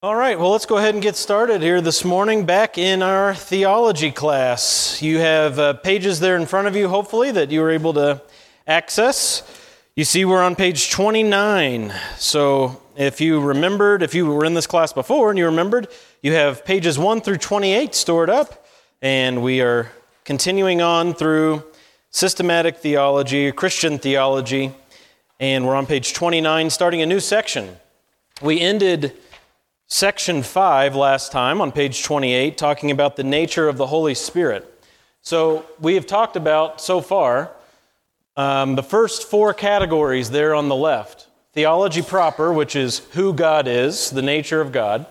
All right, well, let's go ahead and get started here this morning back in our theology class. You have uh, pages there in front of you, hopefully, that you were able to access. You see, we're on page 29. So if you remembered, if you were in this class before and you remembered, you have pages 1 through 28 stored up, and we are continuing on through systematic theology, Christian theology, and we're on page 29, starting a new section. We ended section 5 last time on page 28, talking about the nature of the Holy Spirit. So we have talked about so far um, the first four categories there on the left theology proper, which is who God is, the nature of God,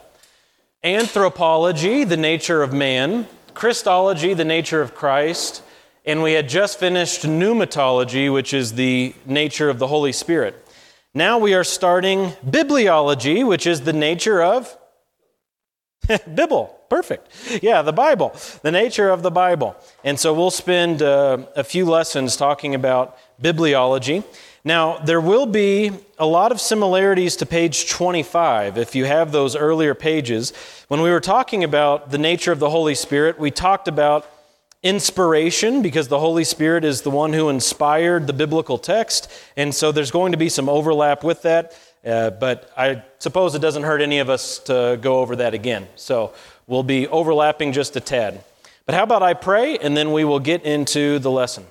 anthropology, the nature of man, Christology, the nature of Christ, and we had just finished pneumatology, which is the nature of the Holy Spirit. Now we are starting bibliology, which is the nature of Bible. Perfect. Yeah, the Bible, the nature of the Bible. And so we'll spend uh, a few lessons talking about bibliology. Now, there will be a lot of similarities to page 25 if you have those earlier pages. When we were talking about the nature of the Holy Spirit, we talked about inspiration because the Holy Spirit is the one who inspired the biblical text. And so there's going to be some overlap with that. Uh, but I suppose it doesn't hurt any of us to go over that again. So we'll be overlapping just a tad. But how about I pray and then we will get into the lesson.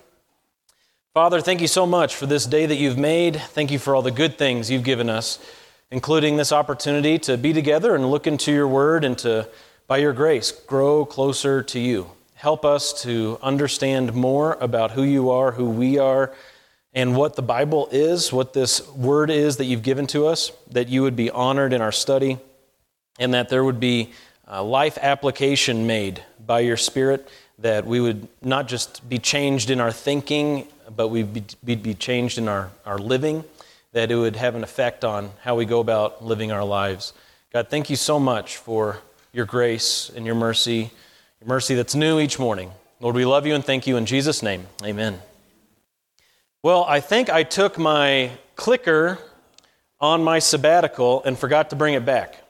Father, thank you so much for this day that you've made. Thank you for all the good things you've given us, including this opportunity to be together and look into your word and to, by your grace, grow closer to you. Help us to understand more about who you are, who we are, and what the Bible is, what this word is that you've given to us, that you would be honored in our study, and that there would be uh, life application made by your Spirit, that we would not just be changed in our thinking, but we'd be, we'd be changed in our, our living, that it would have an effect on how we go about living our lives. God, thank you so much for your grace and your mercy your mercy that's new each morning. Lord, we love you and thank you in Jesus' name. Amen. Well, I think I took my clicker on my sabbatical and forgot to bring it back.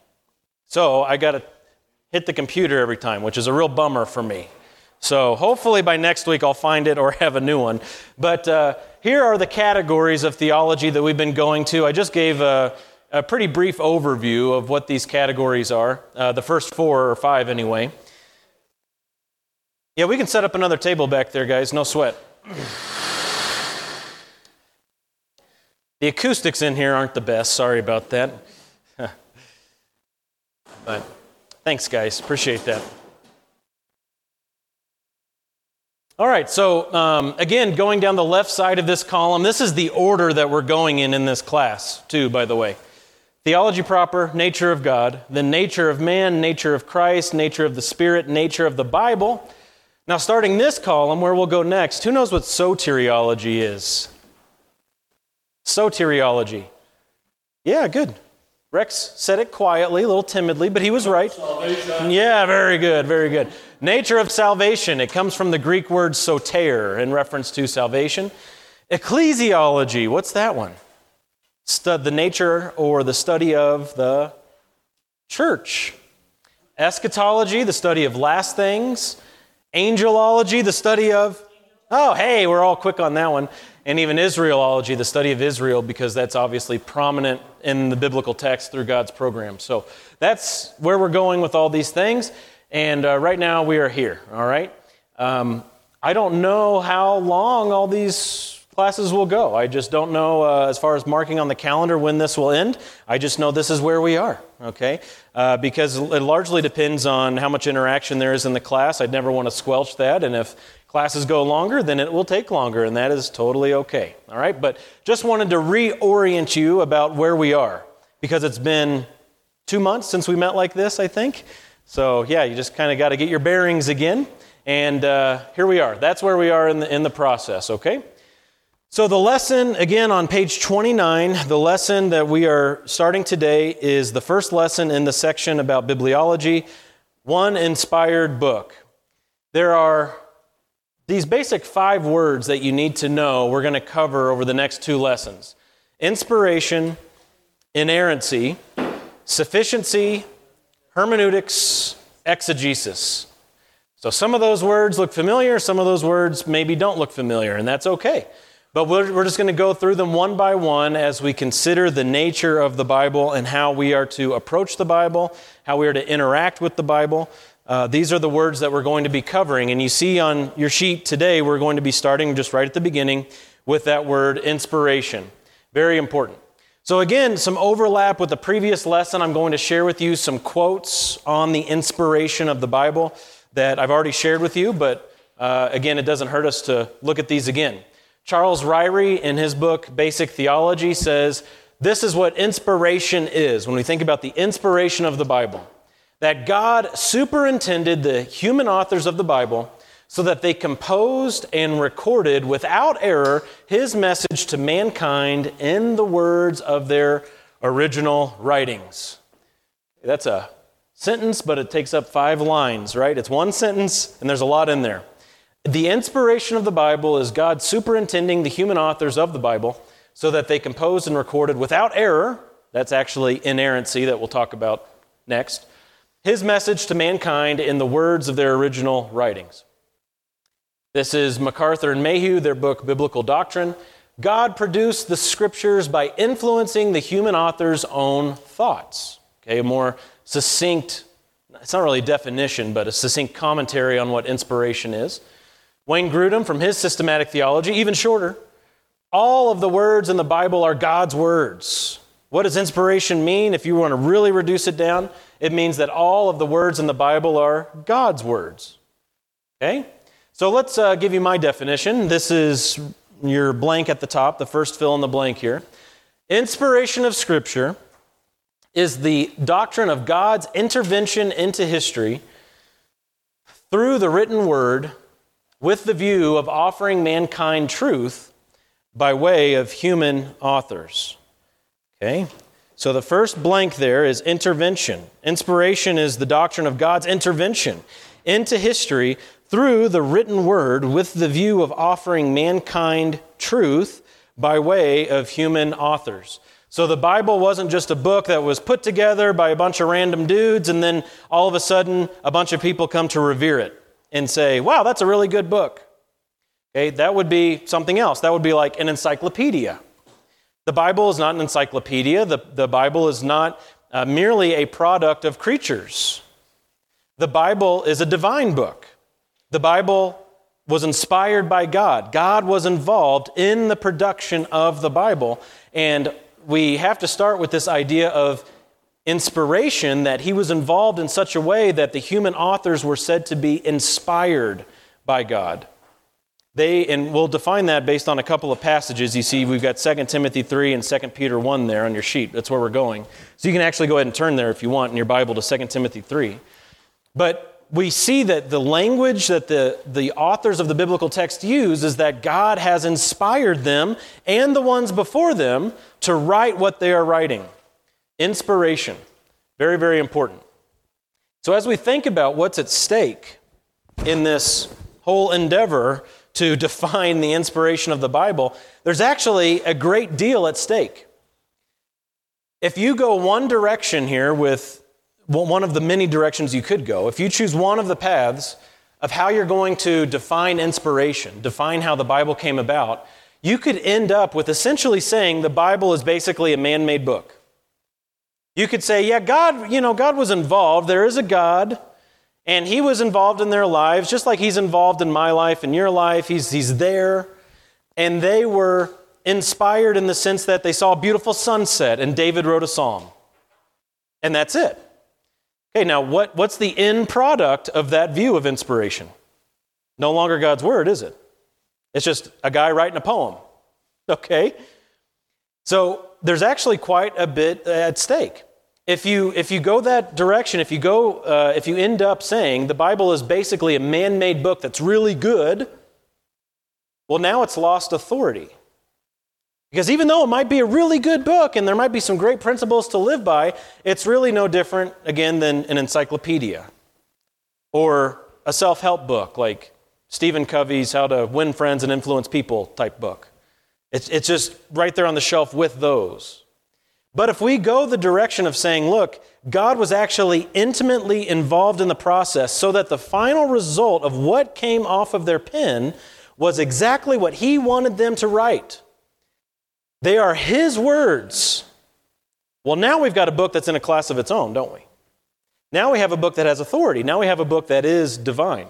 So I got to hit the computer every time, which is a real bummer for me. So hopefully by next week I'll find it or have a new one. But uh, here are the categories of theology that we've been going to. I just gave a, a pretty brief overview of what these categories are, uh, the first four or five anyway. Yeah, we can set up another table back there, guys. No sweat. The acoustics in here aren't the best. Sorry about that. but thanks, guys. Appreciate that. All right, so um, again, going down the left side of this column, this is the order that we're going in in this class, too, by the way. Theology proper, nature of God, the nature of man, nature of Christ, nature of the Spirit, nature of the Bible, now, starting this column, where we'll go next, who knows what soteriology is? Soteriology. Yeah, good. Rex said it quietly, a little timidly, but he was right. Salvation. Yeah, very good, very good. Nature of salvation. It comes from the Greek word soter in reference to salvation. Ecclesiology. What's that one? Stud, the nature or the study of the church. Eschatology, the study of last things. Angelology, the study of, oh, hey, we're all quick on that one. And even Israelology, the study of Israel, because that's obviously prominent in the biblical text through God's program. So that's where we're going with all these things. And uh, right now we are here, all right? Um, I don't know how long all these classes will go. I just don't know uh, as far as marking on the calendar when this will end. I just know this is where we are, okay? Uh, because it largely depends on how much interaction there is in the class. I'd never want to squelch that. And if classes go longer, then it will take longer, and that is totally okay, all right? But just wanted to reorient you about where we are because it's been two months since we met like this, I think. So, yeah, you just kind of got to get your bearings again. And uh, here we are. That's where we are in the, in the process, okay? So, the lesson, again on page 29, the lesson that we are starting today is the first lesson in the section about bibliology, one inspired book. There are these basic five words that you need to know we're going to cover over the next two lessons inspiration, inerrancy, sufficiency, hermeneutics, exegesis. So some of those words look familiar, some of those words maybe don't look familiar, and that's okay. But we're, we're just going to go through them one by one as we consider the nature of the Bible and how we are to approach the Bible, how we are to interact with the Bible. Uh, these are the words that we're going to be covering. And you see on your sheet today, we're going to be starting just right at the beginning with that word inspiration. Very important. So, again, some overlap with the previous lesson. I'm going to share with you some quotes on the inspiration of the Bible that I've already shared with you, but uh, again, it doesn't hurt us to look at these again. Charles Ryrie, in his book Basic Theology, says this is what inspiration is when we think about the inspiration of the Bible. That God superintended the human authors of the Bible so that they composed and recorded without error his message to mankind in the words of their original writings. That's a sentence, but it takes up five lines, right? It's one sentence, and there's a lot in there. The inspiration of the Bible is God superintending the human authors of the Bible so that they composed and recorded without error. That's actually inerrancy that we'll talk about next. His message to mankind in the words of their original writings. This is MacArthur and Mayhew, their book Biblical Doctrine. God produced the scriptures by influencing the human author's own thoughts. Okay, a more succinct, it's not really a definition, but a succinct commentary on what inspiration is. Wayne Grudem, from his systematic theology, even shorter, all of the words in the Bible are God's words. What does inspiration mean? If you want to really reduce it down, it means that all of the words in the Bible are God's words. Okay? So let's uh, give you my definition. This is your blank at the top, the first fill in the blank here. Inspiration of Scripture is the doctrine of God's intervention into history through the written word with the view of offering mankind truth by way of human authors. Okay? So the first blank there is intervention. Inspiration is the doctrine of God's intervention into history through the written word with the view of offering mankind truth by way of human authors. So the Bible wasn't just a book that was put together by a bunch of random dudes and then all of a sudden a bunch of people come to revere it and say, wow, that's a really good book. Okay, that would be something else. That would be like an encyclopedia. The Bible is not an encyclopedia, the, the Bible is not uh, merely a product of creatures. The Bible is a divine book. The Bible was inspired by God. God was involved in the production of the Bible. And we have to start with this idea of inspiration that he was involved in such a way that the human authors were said to be inspired by God. They, and we'll define that based on a couple of passages. You see, we've got 2 Timothy 3 and 2 Peter 1 there on your sheet. That's where we're going. So you can actually go ahead and turn there if you want in your Bible to 2 Timothy 3. But we see that the language that the, the authors of the biblical text use is that God has inspired them and the ones before them to write what they are writing. Inspiration. Very, very important. So, as we think about what's at stake in this whole endeavor to define the inspiration of the Bible, there's actually a great deal at stake. If you go one direction here with one of the many directions you could go, if you choose one of the paths of how you're going to define inspiration, define how the Bible came about, you could end up with essentially saying the Bible is basically a man made book. You could say, yeah, God, you know, God was involved. There is a God, and He was involved in their lives, just like He's involved in my life and your life. He's, he's there. And they were inspired in the sense that they saw a beautiful sunset, and David wrote a psalm. And that's it. Okay, now what, what's the end product of that view of inspiration? No longer God's word, is it? It's just a guy writing a poem. Okay? So there's actually quite a bit at stake. If you, if you go that direction, if you, go, uh, if you end up saying the Bible is basically a man made book that's really good, well, now it's lost authority. Because even though it might be a really good book and there might be some great principles to live by, it's really no different, again, than an encyclopedia or a self help book like Stephen Covey's How to Win Friends and Influence People type book. It's, it's just right there on the shelf with those. But if we go the direction of saying, look, God was actually intimately involved in the process so that the final result of what came off of their pen was exactly what He wanted them to write. They are His words. Well, now we've got a book that's in a class of its own, don't we? Now we have a book that has authority. Now we have a book that is divine.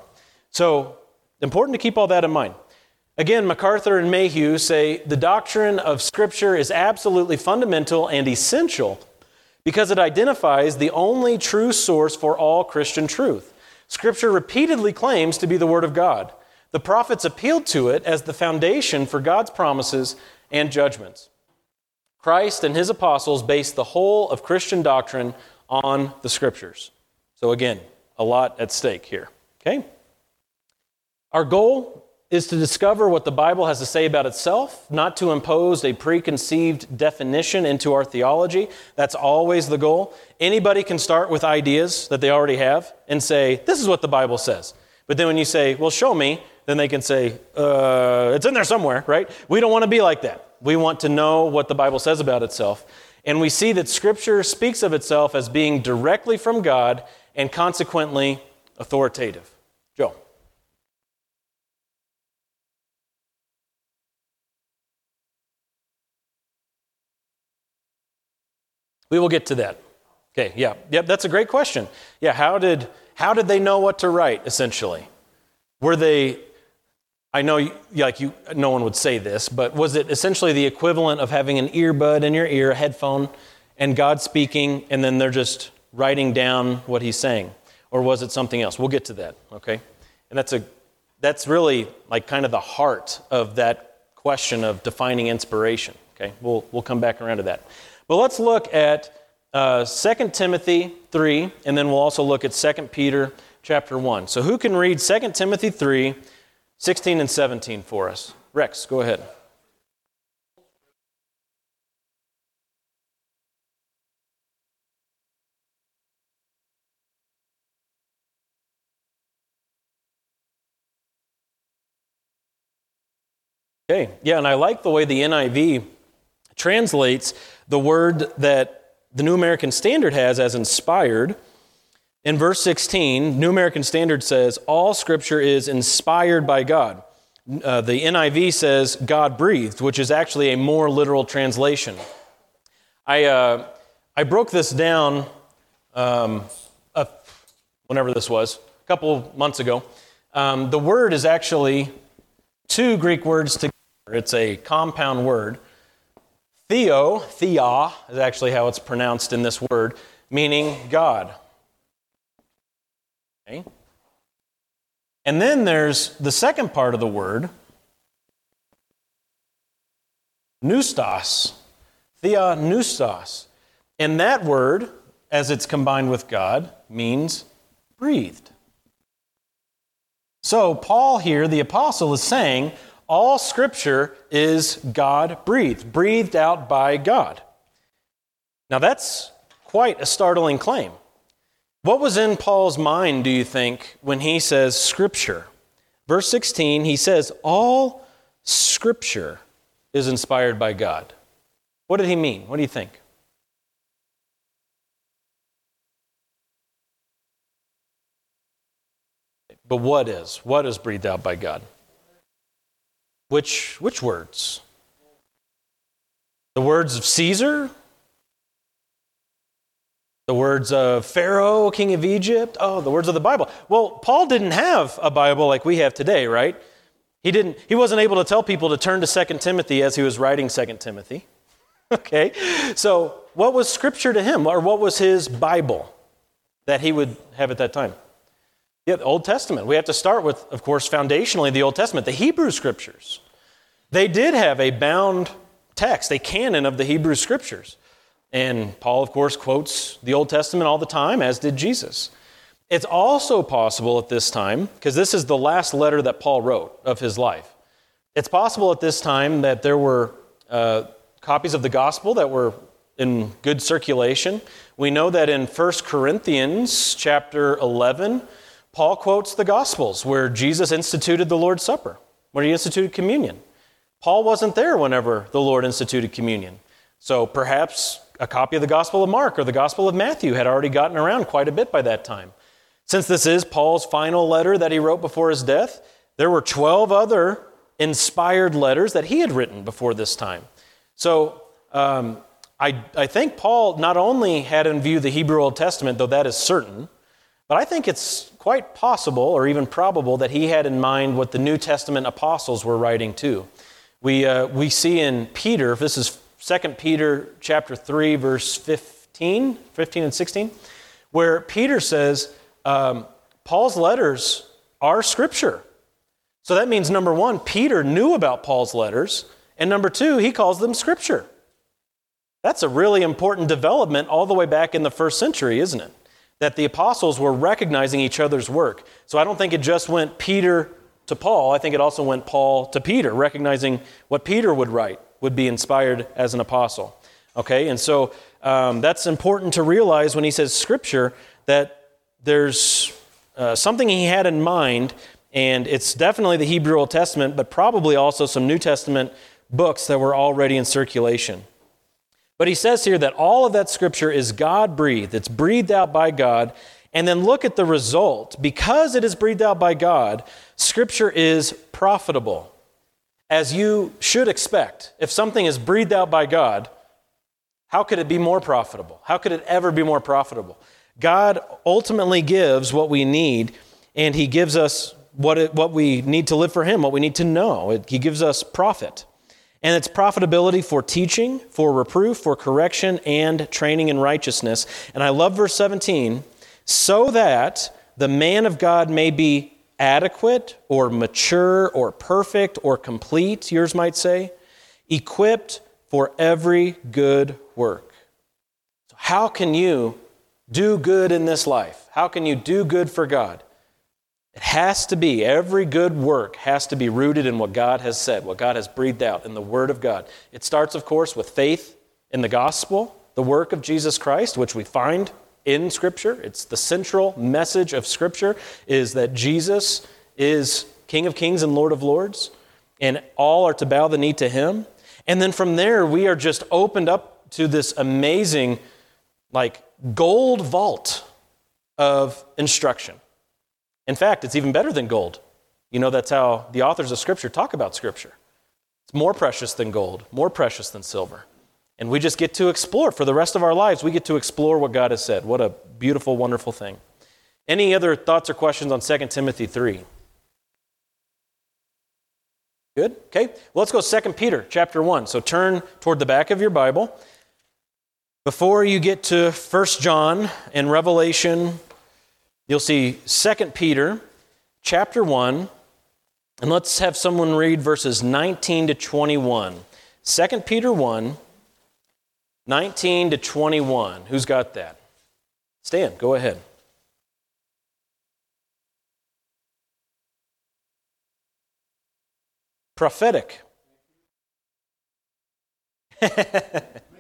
So, important to keep all that in mind. Again, MacArthur and Mayhew say the doctrine of Scripture is absolutely fundamental and essential because it identifies the only true source for all Christian truth. Scripture repeatedly claims to be the Word of God. The prophets appealed to it as the foundation for God's promises and judgments. Christ and his apostles based the whole of Christian doctrine on the Scriptures. So, again, a lot at stake here. Okay? Our goal is to discover what the Bible has to say about itself, not to impose a preconceived definition into our theology. That's always the goal. Anybody can start with ideas that they already have and say, This is what the Bible says. But then when you say, Well, show me, then they can say, uh, It's in there somewhere, right? We don't want to be like that. We want to know what the Bible says about itself. And we see that Scripture speaks of itself as being directly from God and consequently authoritative. Joe. We will get to that. Okay, yeah. Yep, that's a great question. Yeah, how did how did they know what to write essentially? Were they I know like you no one would say this, but was it essentially the equivalent of having an earbud in your ear, a headphone, and God speaking and then they're just writing down what he's saying? Or was it something else? We'll get to that, okay? And that's a that's really like kind of the heart of that question of defining inspiration, okay? We'll we'll come back around to that. But let's look at uh, 2 Timothy 3, and then we'll also look at 2 Peter chapter 1. So, who can read 2 Timothy 3, 16 and 17 for us? Rex, go ahead. Okay, yeah, and I like the way the NIV translates the word that the New American Standard has as inspired. In verse 16, New American Standard says, All scripture is inspired by God. Uh, the NIV says God breathed, which is actually a more literal translation. I, uh, I broke this down um, whenever this was, a couple months ago. Um, the word is actually two Greek words together, it's a compound word. Theo, thea, is actually how it's pronounced in this word, meaning God. Okay? And then there's the second part of the word, pneustos. Thea pneustos. And that word, as it's combined with God, means breathed. So, Paul here, the apostle, is saying all scripture is God breathed, breathed out by God. Now, that's quite a startling claim. What was in Paul's mind, do you think, when he says scripture? Verse 16, he says, All scripture is inspired by God. What did he mean? What do you think? But what is? What is breathed out by God? Which, which words? The words of Caesar? The words of Pharaoh, king of Egypt? Oh, the words of the Bible. Well, Paul didn't have a Bible like we have today, right? He didn't he wasn't able to tell people to turn to 2 Timothy as he was writing 2 Timothy. okay? So, what was scripture to him or what was his Bible that he would have at that time? Yeah, the Old Testament. We have to start with, of course, foundationally the Old Testament, the Hebrew Scriptures. They did have a bound text, a canon of the Hebrew Scriptures. And Paul, of course, quotes the Old Testament all the time, as did Jesus. It's also possible at this time, because this is the last letter that Paul wrote of his life. It's possible at this time that there were uh, copies of the gospel that were in good circulation. We know that in 1 Corinthians chapter 11, Paul quotes the Gospels where Jesus instituted the Lord's Supper, where he instituted communion. Paul wasn't there whenever the Lord instituted communion. So perhaps a copy of the Gospel of Mark or the Gospel of Matthew had already gotten around quite a bit by that time. Since this is Paul's final letter that he wrote before his death, there were 12 other inspired letters that he had written before this time. So um, I, I think Paul not only had in view the Hebrew Old Testament, though that is certain, but I think it's quite possible or even probable that he had in mind what the New Testament apostles were writing too. We, uh, we see in Peter, this is 2 Peter chapter 3, verse 15, 15 and 16, where Peter says, um, Paul's letters are scripture. So that means number one, Peter knew about Paul's letters, and number two, he calls them scripture. That's a really important development all the way back in the first century, isn't it? That the apostles were recognizing each other's work. So I don't think it just went Peter to Paul, I think it also went Paul to Peter, recognizing what Peter would write would be inspired as an apostle. Okay, and so um, that's important to realize when he says scripture that there's uh, something he had in mind and it's definitely the Hebrew Old Testament, but probably also some New Testament books that were already in circulation. But he says here that all of that scripture is God breathed, it's breathed out by God. And then look at the result. Because it is breathed out by God, scripture is profitable, as you should expect. If something is breathed out by God, how could it be more profitable? How could it ever be more profitable? God ultimately gives what we need, and He gives us what, it, what we need to live for Him, what we need to know. It, he gives us profit. And it's profitability for teaching, for reproof, for correction, and training in righteousness. And I love verse 17 so that the man of God may be adequate or mature or perfect or complete, yours might say, equipped for every good work. So how can you do good in this life? How can you do good for God? It has to be, every good work has to be rooted in what God has said, what God has breathed out in the Word of God. It starts, of course, with faith in the gospel, the work of Jesus Christ, which we find in Scripture. It's the central message of Scripture is that Jesus is King of kings and Lord of lords, and all are to bow the knee to Him. And then from there, we are just opened up to this amazing, like, gold vault of instruction. In fact, it's even better than gold. You know, that's how the authors of Scripture talk about Scripture. It's more precious than gold, more precious than silver. And we just get to explore for the rest of our lives. We get to explore what God has said. What a beautiful, wonderful thing. Any other thoughts or questions on 2 Timothy 3? Good? Okay. Well, let's go 2 Peter chapter 1. So turn toward the back of your Bible. Before you get to 1 John and Revelation You'll see 2 Peter chapter 1, and let's have someone read verses 19 to 21. 2 Peter 1, 19 to 21. Who's got that? Stan, go ahead. Prophetic.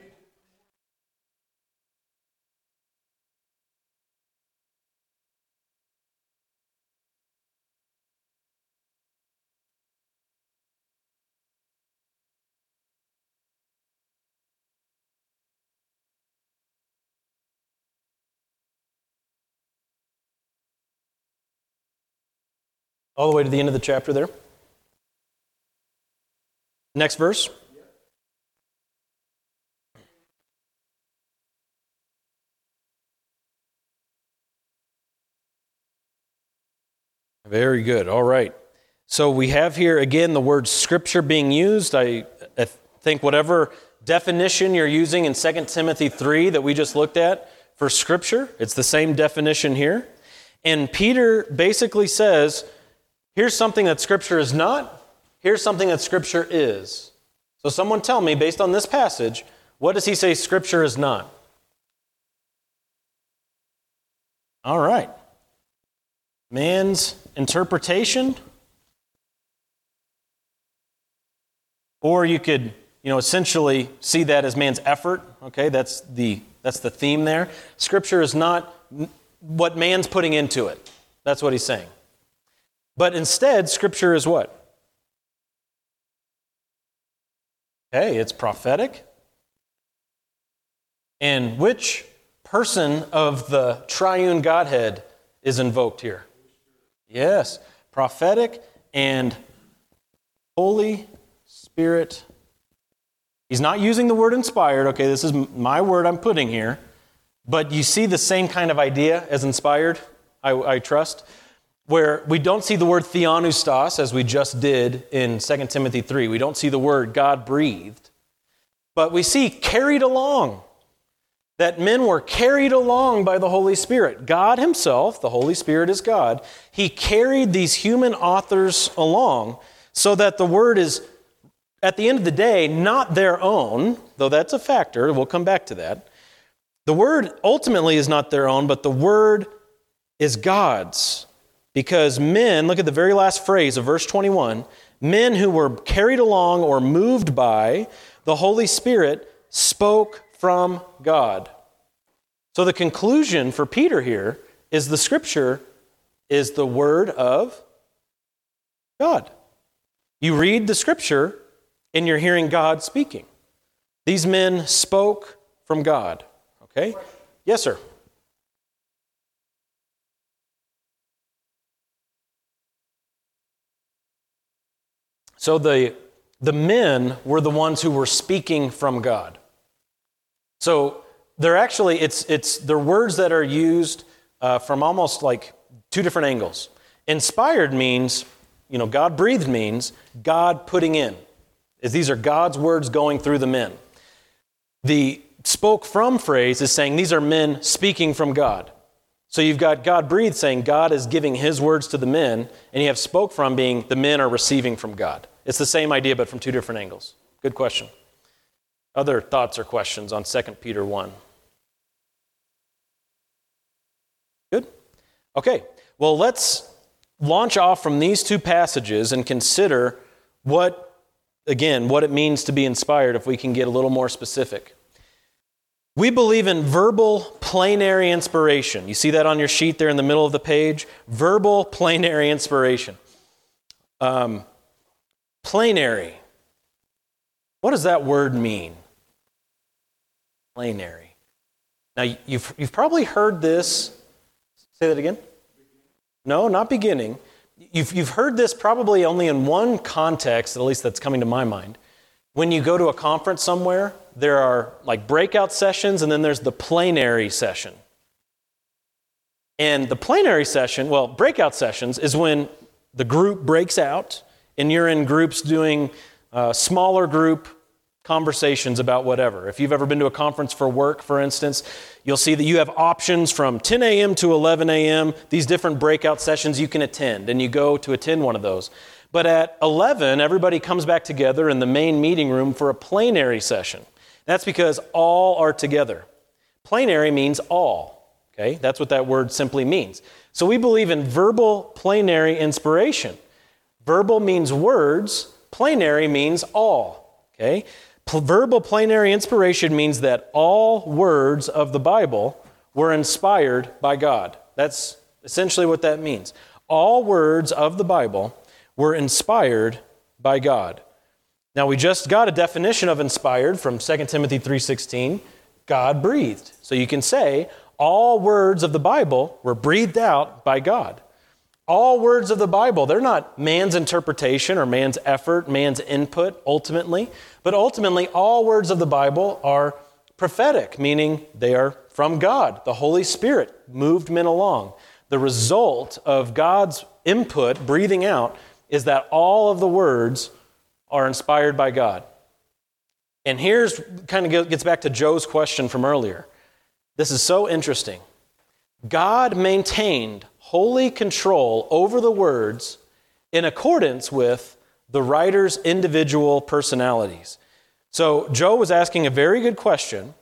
All the way to the end of the chapter there. Next verse. Very good. All right. So we have here again the word scripture being used. I, I think whatever definition you're using in 2 Timothy 3 that we just looked at for scripture, it's the same definition here. And Peter basically says Here's something that Scripture is not. Here's something that Scripture is. So, someone tell me, based on this passage, what does he say Scripture is not? All right. Man's interpretation. Or you could, you know, essentially see that as man's effort. Okay, that's the that's the theme there. Scripture is not what man's putting into it. That's what he's saying. But instead, Scripture is what? Hey, it's prophetic, And which person of the triune Godhead is invoked here? Yes, prophetic and Holy Spirit. He's not using the word inspired. Okay, this is my word I'm putting here. But you see the same kind of idea as inspired, I, I trust, where we don't see the word theopneustos as we just did in 2 Timothy 3. We don't see the word God breathed. But we see carried along that men were carried along by the Holy Spirit. God Himself, the Holy Spirit is God, He carried these human authors along so that the word is, at the end of the day, not their own, though that's a factor. We'll come back to that. The word ultimately is not their own, but the word is God's. Because men, look at the very last phrase of verse 21 men who were carried along or moved by the Holy Spirit spoke from God. So the conclusion for Peter here is the scripture is the word of God. You read the scripture and you're hearing God speaking. These men spoke from God. Okay? Yes, sir. So the, the men were the ones who were speaking from God. So they're actually, it's, it's, they're words that are used uh, from almost like two different angles. Inspired means, you know, God breathed means God putting in. Is these are God's words going through the men. The spoke from phrase is saying these are men speaking from God. So you've got God breathed saying God is giving his words to the men, and you have spoke from being the men are receiving from God. It's the same idea, but from two different angles. Good question. Other thoughts or questions on 2 Peter 1? Good? Okay, well, let's launch off from these two passages and consider what, again, what it means to be inspired if we can get a little more specific. We believe in verbal plenary inspiration. You see that on your sheet there in the middle of the page? Verbal plenary inspiration. Um, plenary. What does that word mean? Plenary. Now, you've, you've probably heard this. Say that again? No, not beginning. You've, you've heard this probably only in one context, at least that's coming to my mind. When you go to a conference somewhere, there are like breakout sessions, and then there's the plenary session. And the plenary session, well, breakout sessions is when the group breaks out and you're in groups doing uh, smaller group conversations about whatever. If you've ever been to a conference for work, for instance, you'll see that you have options from 10 a.m. to 11 a.m., these different breakout sessions you can attend, and you go to attend one of those. But at 11, everybody comes back together in the main meeting room for a plenary session. That's because all are together. Plenary means all, okay? That's what that word simply means. So we believe in verbal plenary inspiration. Verbal means words, plenary means all, okay? Verbal plenary inspiration means that all words of the Bible were inspired by God. That's essentially what that means. All words of the Bible were inspired by God. Now we just got a definition of inspired from 2 Timothy 3:16. God breathed. So you can say all words of the Bible were breathed out by God. All words of the Bible, they're not man's interpretation or man's effort, man's input ultimately, but ultimately all words of the Bible are prophetic, meaning they are from God. The Holy Spirit moved men along. The result of God's input, breathing out, is that all of the words are inspired by God. And here's kind of gets back to Joe's question from earlier. This is so interesting. God maintained holy control over the words in accordance with the writer's individual personalities. So Joe was asking a very good question.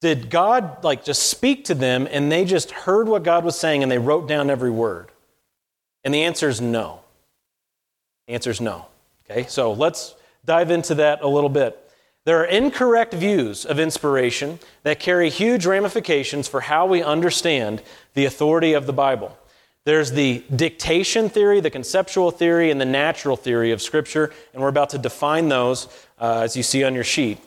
Did God like just speak to them and they just heard what God was saying and they wrote down every word? And the answer is no. Answer is no. Okay, so let's dive into that a little bit. There are incorrect views of inspiration that carry huge ramifications for how we understand the authority of the Bible. There's the dictation theory, the conceptual theory, and the natural theory of Scripture, and we're about to define those uh, as you see on your sheet.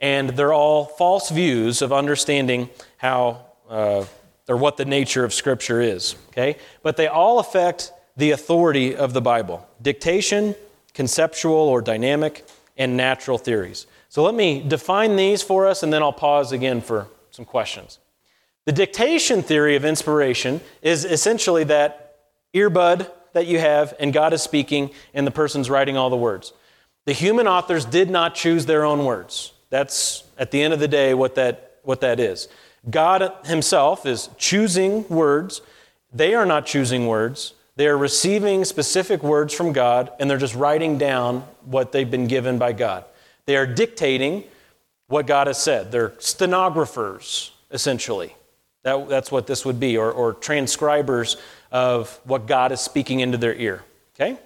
And they're all false views of understanding how uh, or what the nature of Scripture is. Okay? But they all affect the authority of the Bible dictation, conceptual or dynamic, and natural theories. So let me define these for us, and then I'll pause again for some questions. The dictation theory of inspiration is essentially that earbud that you have, and God is speaking, and the person's writing all the words. The human authors did not choose their own words. That's, at the end of the day, what that, what that is. God Himself is choosing words. They are not choosing words. They are receiving specific words from God, and they're just writing down what they've been given by God. They are dictating what God has said. They're stenographers, essentially. That, that's what this would be, or, or transcribers of what God is speaking into their ear. Okay?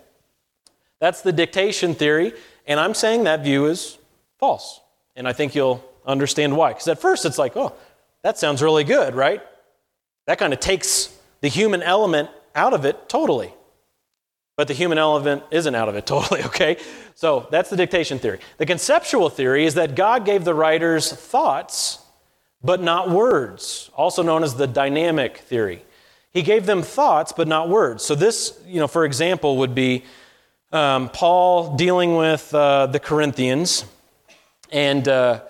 That's the dictation theory, and I'm saying that view is false. And I think you'll understand why. Because at first it's like, oh, that sounds really good, right? That kind of takes the human element out of it totally. But the human element isn't out of it totally, okay? So that's the dictation theory. The conceptual theory is that God gave the writers thoughts, but not words, also known as the dynamic theory. He gave them thoughts, but not words. So this, you know, for example, would be um, Paul dealing with uh, the Corinthians, and uh,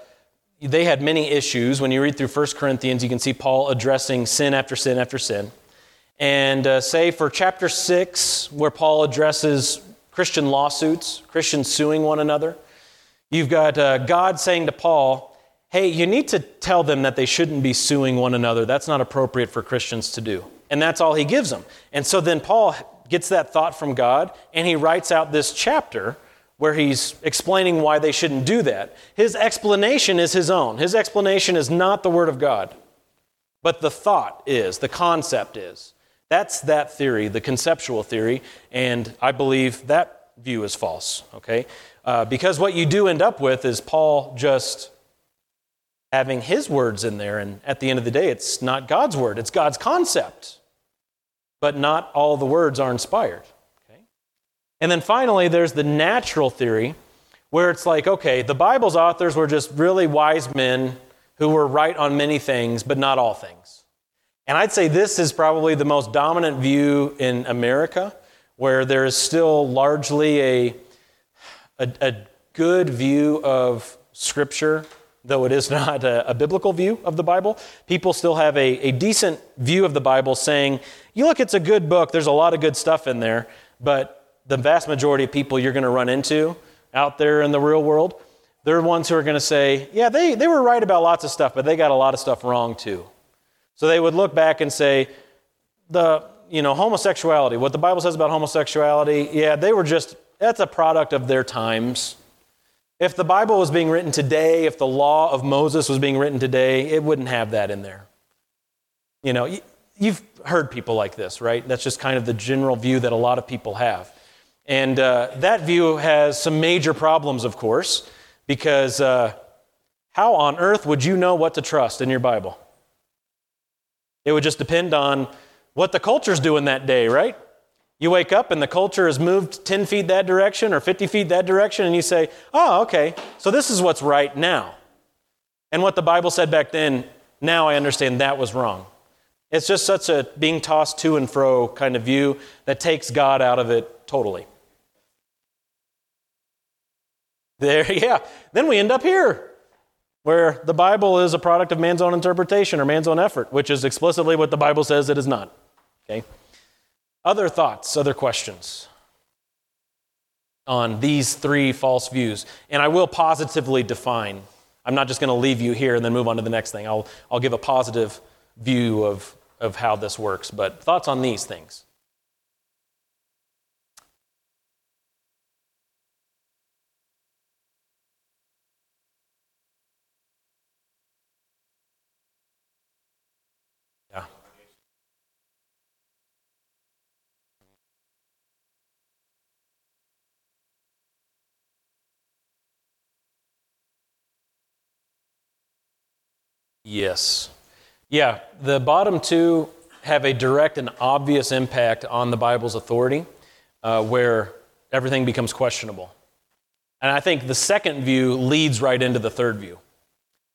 they had many issues. When you read through 1 Corinthians, you can see Paul addressing sin after sin after sin. And uh, say for chapter 6, where Paul addresses Christian lawsuits, Christians suing one another, you've got uh, God saying to Paul, hey, you need to tell them that they shouldn't be suing one another. That's not appropriate for Christians to do. And that's all he gives them. And so then Paul gets that thought from God and he writes out this chapter where he's explaining why they shouldn't do that. His explanation is his own. His explanation is not the Word of God, but the thought is, the concept is. That's that theory, the conceptual theory, and I believe that view is false, okay? Uh, because what you do end up with is Paul just having his words in there, and at the end of the day, it's not God's word, it's God's concept. But not all the words are inspired. Okay? And then finally, there's the natural theory, where it's like, okay, the Bible's authors were just really wise men who were right on many things, but not all things. And I'd say this is probably the most dominant view in America, where there is still largely a, a, a good view of Scripture, though it is not a, a, biblical view of the Bible. People still have a, a decent view of the Bible, saying, you look, it's a good book, there's a lot of good stuff in there, but the vast majority of people you're going to run into out there in the real world, they're the ones who are going to say, yeah, they, they were right about lots of stuff, but they got a lot of stuff wrong too. So they would look back and say, the, you know, homosexuality, what the Bible says about homosexuality, yeah, they were just, that's a product of their times. If the Bible was being written today, if the law of Moses was being written today, it wouldn't have that in there. You know, you've heard people like this, right? That's just kind of the general view that a lot of people have. And uh, that view has some major problems, of course, because uh, how on earth would you know what to trust in your Bible? It would just depend on what the culture's doing that day, right? You wake up and the culture has moved 10 feet that direction or 50 feet that direction, and you say, oh, okay, so this is what's right now. And what the Bible said back then, now I understand that was wrong. It's just such a being tossed to and fro kind of view that takes God out of it totally. There, yeah. Then we end up here, where the Bible is a product of man's own interpretation or man's own effort, which is explicitly what the Bible says it is not. Okay? Other thoughts, other questions on these three false views. And I will positively define. I'm not just going to leave you here and then move on to the next thing. I'll, I'll give a positive view of, of how this works. But thoughts on these things? Yes. Yeah, the bottom two have a direct and obvious impact on the Bible's authority, uh, where everything becomes questionable. And I think the second view leads right into the third view.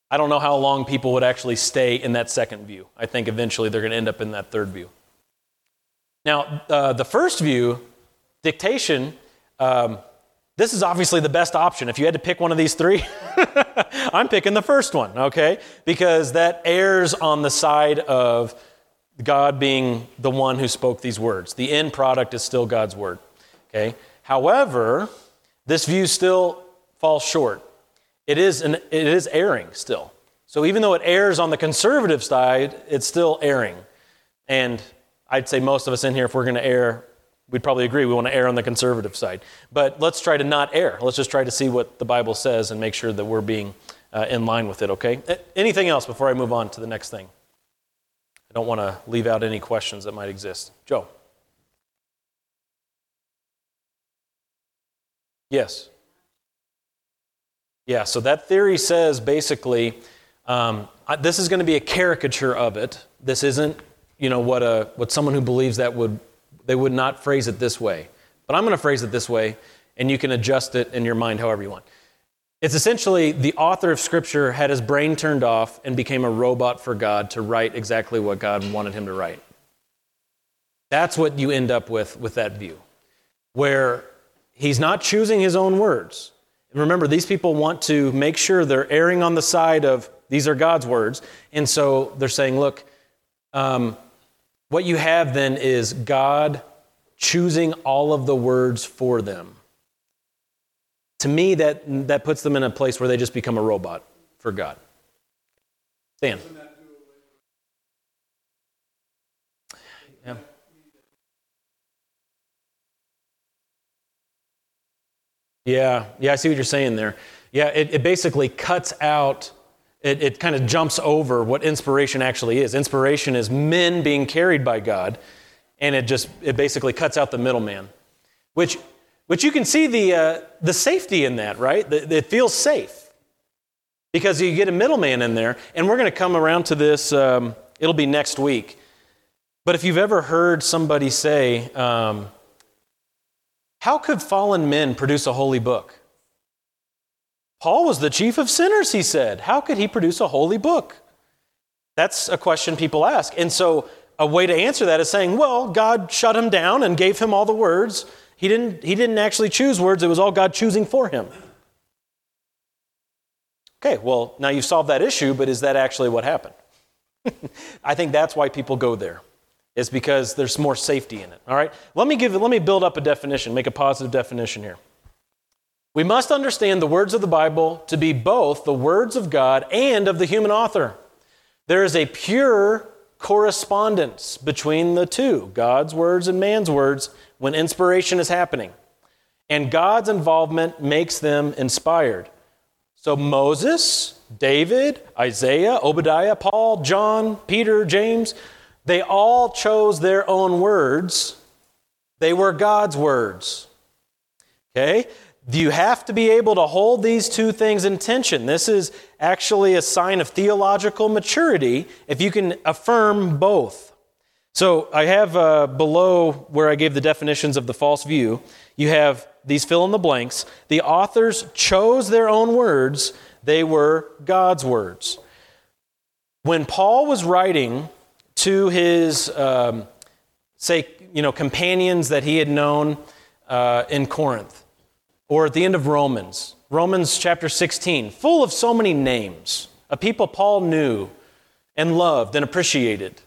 I don't know how long people would actually stay in that second view. I think eventually they're going to end up in that third view. Now, uh, the first view, dictation, um, this is obviously the best option. If you had to pick one of these three, I'm picking the first one, okay? Because that errs on the side of God being the one who spoke these words. The end product is still God's word, okay? However, this view still falls short. It is, an, it is erring still. So even though it errs on the conservative side, it's still erring. And I'd say most of us in here, if we're going to err, we'd probably agree we want to err on the conservative side. But let's try to not err. Let's just try to see what the Bible says and make sure that we're being uh, in line with it, okay? Anything else before I move on to the next thing? I don't want to leave out any questions that might exist. Joe. Yes. Yeah, so that theory says basically um, this is going to be a caricature of it. This isn't, you know, what, a, what someone who believes that would they would not phrase it this way. But I'm going to phrase it this way, and you can adjust it in your mind however you want. It's essentially the author of Scripture had his brain turned off and became a robot for God to write exactly what God wanted him to write. That's what you end up with with that view, where he's not choosing his own words. And remember, these people want to make sure they're erring on the side of these are God's words. And so they're saying, look, um, what you have then is God choosing all of the words for them. To me, that, that puts them in a place where they just become a robot for God. Stan. Yeah. Yeah, yeah, I see what you're saying there. Yeah, it, it basically cuts out it, it kind of jumps over what inspiration actually is. Inspiration is men being carried by God, and it just it basically cuts out the middleman, which which you can see the uh, the safety in that, right? It feels safe because you get a middleman in there, and we're going to come around to this. Um, it'll be next week. But if you've ever heard somebody say, um, "How could fallen men produce a holy book?" Paul was the chief of sinners, he said. How could he produce a holy book? That's a question people ask. And so, a way to answer that is saying, well, God shut him down and gave him all the words. He didn't, he didn't actually choose words, it was all God choosing for him. Okay, well, now you've solved that issue, but is that actually what happened? I think that's why people go there. Is because there's more safety in it. All right? Let me give let me build up a definition, make a positive definition here. We must understand the words of the Bible to be both the words of God and of the human author. There is a pure correspondence between the two, God's words and man's words, when inspiration is happening. And God's involvement makes them inspired. So Moses, David, Isaiah, Obadiah, Paul, John, Peter, James, they all chose their own words. They were God's words. Okay? You have to be able to hold these two things in tension. This is actually a sign of theological maturity if you can affirm both. So I have uh, below where I gave the definitions of the false view, you have these fill in the blanks. The authors chose their own words, they were God's words. When Paul was writing to his, um, say, you know, companions that he had known uh, in Corinth, or at the end of Romans, Romans chapter 16, full of so many names, a people Paul knew and loved and appreciated.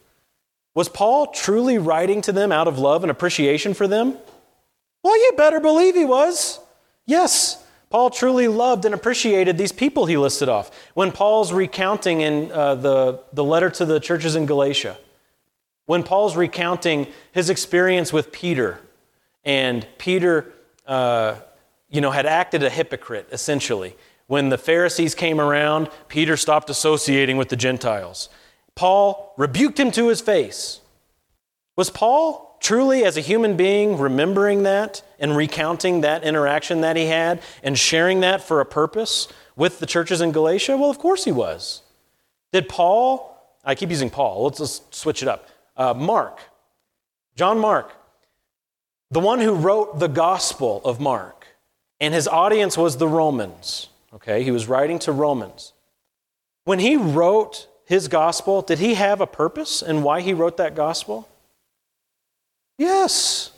Was Paul truly writing to them out of love and appreciation for them? Well, you better believe he was. Yes, Paul truly loved and appreciated these people he listed off. When Paul's recounting in uh, the, the letter to the churches in Galatia, when Paul's recounting his experience with Peter, and Peter uh, you know, had acted a hypocrite, essentially. When the Pharisees came around, Peter stopped associating with the Gentiles. Paul rebuked him to his face. Was Paul truly, as a human being, remembering that and recounting that interaction that he had and sharing that for a purpose with the churches in Galatia? Well, of course he was. Did Paul, I keep using Paul, let's, just switch it up. Uh, Mark, John Mark, the one who wrote the Gospel of Mark, and his audience was the Romans. Okay, he was writing to Romans. When he wrote his gospel, did he have a purpose and why he wrote that gospel? Yes.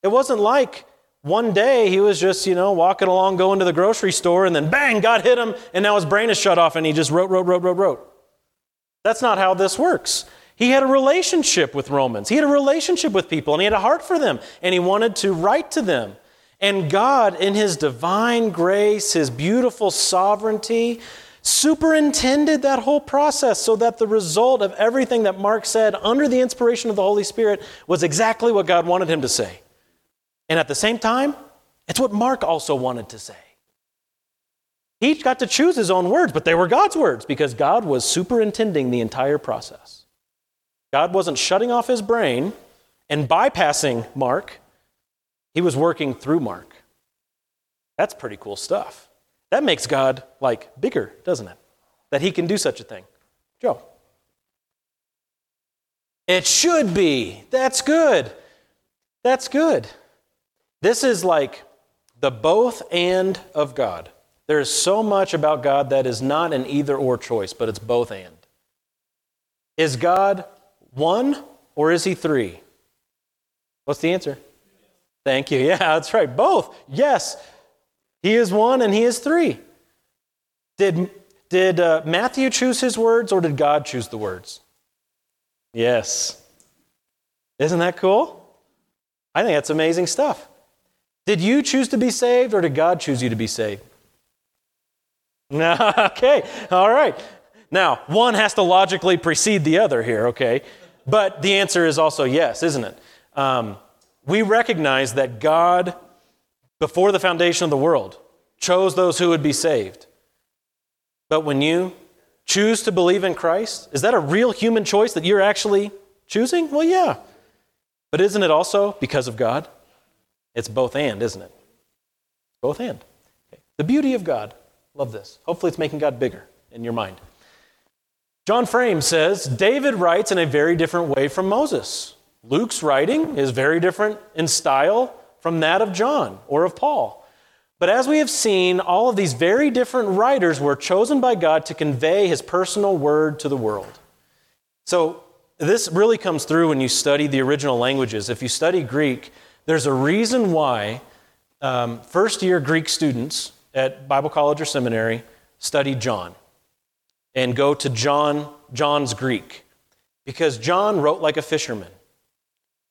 It wasn't like one day he was just, you know, walking along, going to the grocery store, and then bang, God hit him, and now his brain is shut off, and he just wrote, wrote, wrote, wrote, wrote. That's not how this works. He had a relationship with Romans. He had a relationship with people, and he had a heart for them, and he wanted to write to them. And God, in his divine grace, his beautiful sovereignty, superintended that whole process so that the result of everything that Mark said under the inspiration of the Holy Spirit was exactly what God wanted him to say. And at the same time, it's what Mark also wanted to say. He got to choose his own words, but they were God's words because God was superintending the entire process. God wasn't shutting off his brain and bypassing Mark, he was working through Mark. That's pretty cool stuff. That makes God like bigger, doesn't it? That he can do such a thing. Joe. It should be. That's good. That's good. This is like the both and of God. There is so much about God that is not an either or choice, but it's both and. Is God one or is he three? What's the answer? Thank you. Yeah, that's right. Both. Yes. He is one and he is three. Did, did uh, Matthew choose his words or did God choose the words? Yes. Isn't that cool? I think that's amazing stuff. Did you choose to be saved or did God choose you to be saved? No, okay, all right. Now, one has to logically precede the other here, okay? But the answer is also yes, isn't it? Um, we recognize that God, before the foundation of the world, chose those who would be saved. But when you choose to believe in Christ, is that a real human choice that you're actually choosing? Well, yeah. But isn't it also because of God? It's both and, isn't it? Both and. Okay. The beauty of God. Love this. Hopefully, it's making God bigger in your mind. John Frame says David writes in a very different way from Moses. Luke's writing is very different in style from that of John or of Paul. But as we have seen, all of these very different writers were chosen by God to convey his personal word to the world. So, this really comes through when you study the original languages. If you study Greek, there's a reason why um, first year Greek students at Bible college or seminary study John and go to John, John's Greek because John wrote like a fisherman.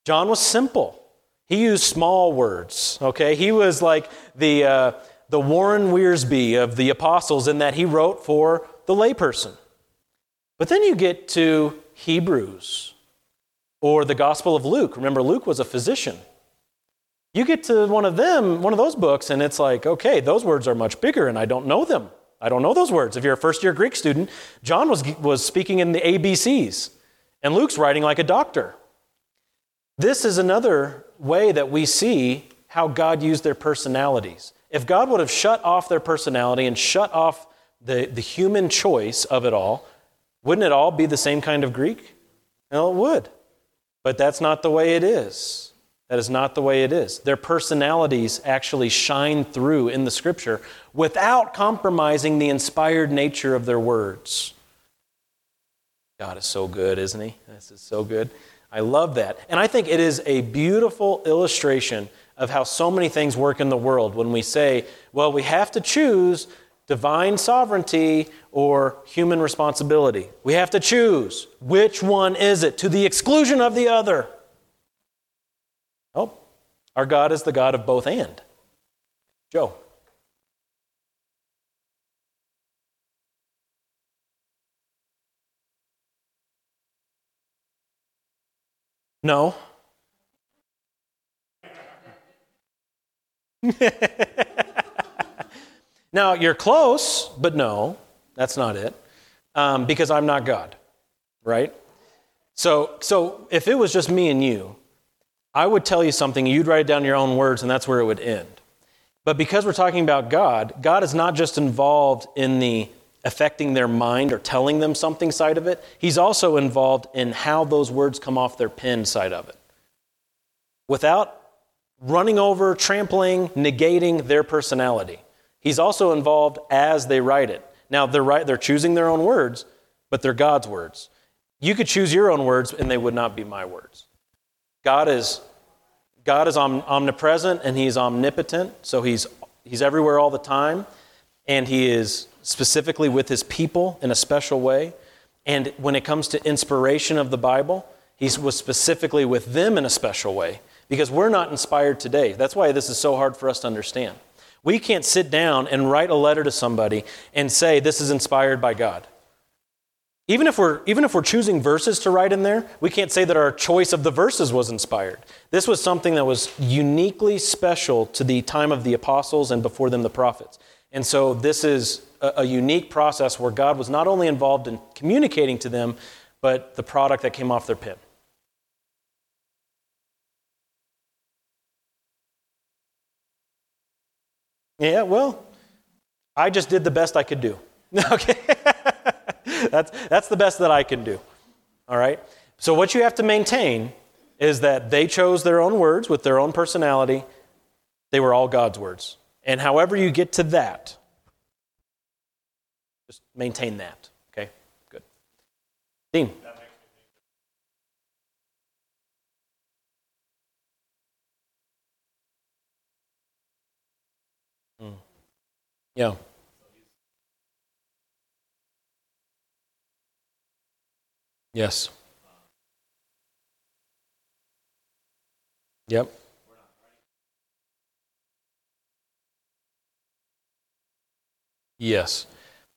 John was simple. He used small words, okay? He was like the, uh, the Warren Wiersbe of the apostles in that he wrote for the layperson. But then you get to Hebrews or the Gospel of Luke. Remember, Luke was a physician. You get to one of them, one of those books, and it's like, okay, those words are much bigger, and I don't know them. I don't know those words. If you're a first year Greek student, John was, was speaking in the ABCs, and Luke's writing like a doctor. This is another way that we see how God used their personalities. If God would have shut off their personality and shut off the, the human choice of it all, wouldn't it all be the same kind of Greek? Well, it would. But that's not the way it is. That is not the way it is. Their personalities actually shine through in the scripture without compromising the inspired nature of their words. God is so good, isn't He? This is so good. I love that. And I think it is a beautiful illustration of how so many things work in the world when we say, well, we have to choose divine sovereignty or human responsibility. We have to choose. Which one is it to the exclusion of the other? Oh, our God is the God of both and. Joe. No. now, you're close, but no, that's not it. Um, because I'm not God, right? So, so if it was just me and you, I would tell you something, you'd write it down in your own words, and that's where it would end. But because we're talking about God, God is not just involved in the affecting their mind or telling them something side of it, He's also involved in how those words come off their pen side of it. Without running over, trampling, negating their personality. He's also involved as they write it. Now, they're, right, they're choosing their own words, but they're God's words. You could choose your own words, and they would not be my words. God is, God is omnipresent and He's omnipotent, so he's, he's everywhere all the time, and He is specifically with His people in a special way. And when it comes to inspiration of the Bible, He was specifically with them in a special way because we're not inspired today. That's why this is so hard for us to understand. We can't sit down and write a letter to somebody and say, This is inspired by God. Even if, we're, even if we're choosing verses to write in there, we can't say that our choice of the verses was inspired. This was something that was uniquely special to the time of the apostles and before them the prophets. And so this is a, a unique process where God was not only involved in communicating to them, but the product that came off their pen. Yeah, well, I just did the best I could do. okay. that's, that's the best that I can do. All right? So, what you have to maintain is that they chose their own words with their own personality. They were all God's words. And however you get to that, just maintain that. Okay? Good. Dean. Mm. Yeah. Yes. Yep. Yes.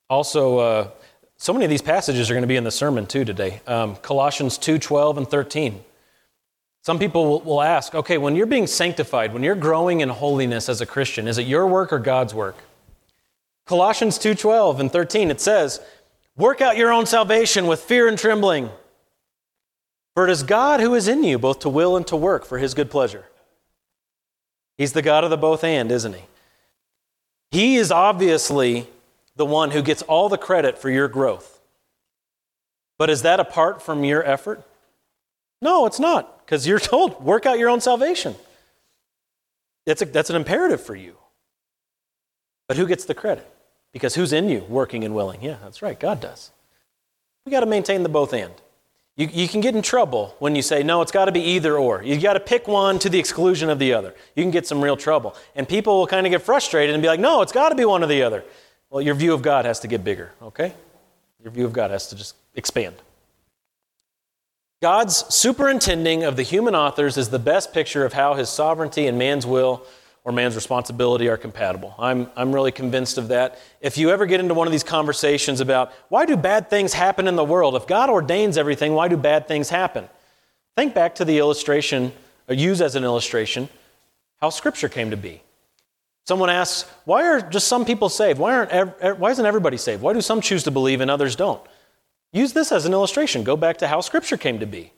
Also, uh, so many of these passages are going to be in the sermon too today. Um, Colossians 2 12 and 13. Some people will, ask, okay, when you're being sanctified, when you're growing in holiness as a Christian, is it your work or God's work? Colossians 2 12 and 13, it says, Work out your own salvation with fear and trembling. For it is God who is in you, both to will and to work for his good pleasure. He's the God of the both and, isn't he? He is obviously the one who gets all the credit for your growth. But is that apart from your effort? No, it's not, because you're told, work out your own salvation. That's, a, that's an imperative for you. But who gets the credit? Because who's in you working and willing? Yeah, that's right, God does. We got to maintain the both and. You, you can get in trouble when you say, no, it's got to be either or. You got to pick one to the exclusion of the other. You can get some real trouble. And people will kind of get frustrated and be like, no, it's got to be one or the other. Well, your view of God has to get bigger, okay? Your view of God has to just expand. God's superintending of the human authors is the best picture of how his sovereignty and man's will or man's responsibility are compatible. I'm, I'm really convinced of that. If you ever get into one of these conversations about why do bad things happen in the world? If God ordains everything, why do bad things happen? Think back to the illustration, or use as an illustration, how Scripture came to be. Someone asks, why are just some people saved? Why, aren't, why isn't everybody saved? Why do some choose to believe and others don't? Use this as an illustration. Go back to how Scripture came to be.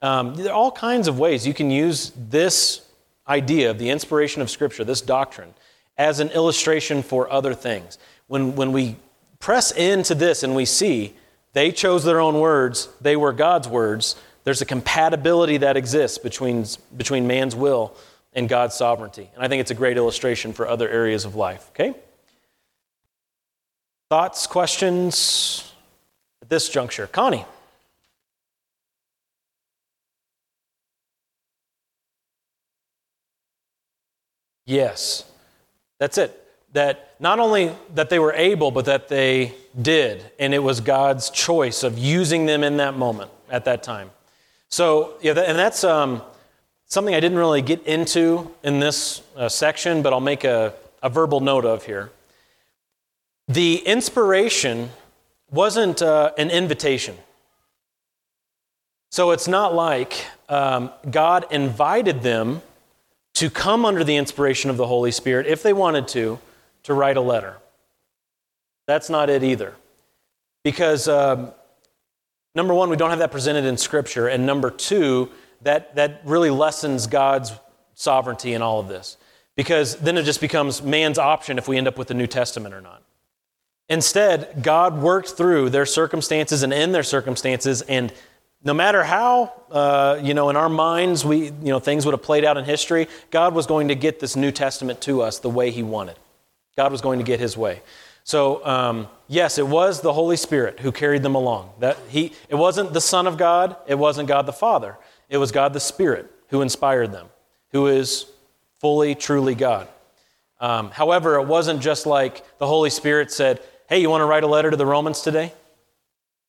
Um, there are all kinds of ways you can use this idea of the inspiration of Scripture, this doctrine, as an illustration for other things. When, when we press into this and we see they chose their own words, they were God's words, there's a compatibility that exists between, between man's will and God's sovereignty. And I think it's a great illustration for other areas of life. Okay? Thoughts, questions at this juncture? Connie. Yes. That's it. That not only that they were able, but that they did. And it was God's choice of using them in that moment, at that time. So, yeah, and that's um, something I didn't really get into in this uh, section, but I'll make a, a verbal note of here. The inspiration wasn't uh, an invitation. So it's not like um, God invited them to come under the inspiration of the Holy Spirit, if they wanted to, to write a letter. That's not it either. Because, um, number one, we don't have that presented in Scripture. And number two, that, that really lessens God's sovereignty in all of this. Because then it just becomes man's option if we end up with the New Testament or not. Instead, God worked through their circumstances and in their circumstances and no matter how, uh, you know, in our minds, we, you know, things would have played out in history, God was going to get this New Testament to us the way He wanted. God was going to get His way. So, um, yes, it was the Holy Spirit who carried them along. That he, it wasn't the Son of God, it wasn't God the Father. It was God the Spirit who inspired them, who is fully, truly God. Um, however, it wasn't just like the Holy Spirit said, Hey, you want to write a letter to the Romans today?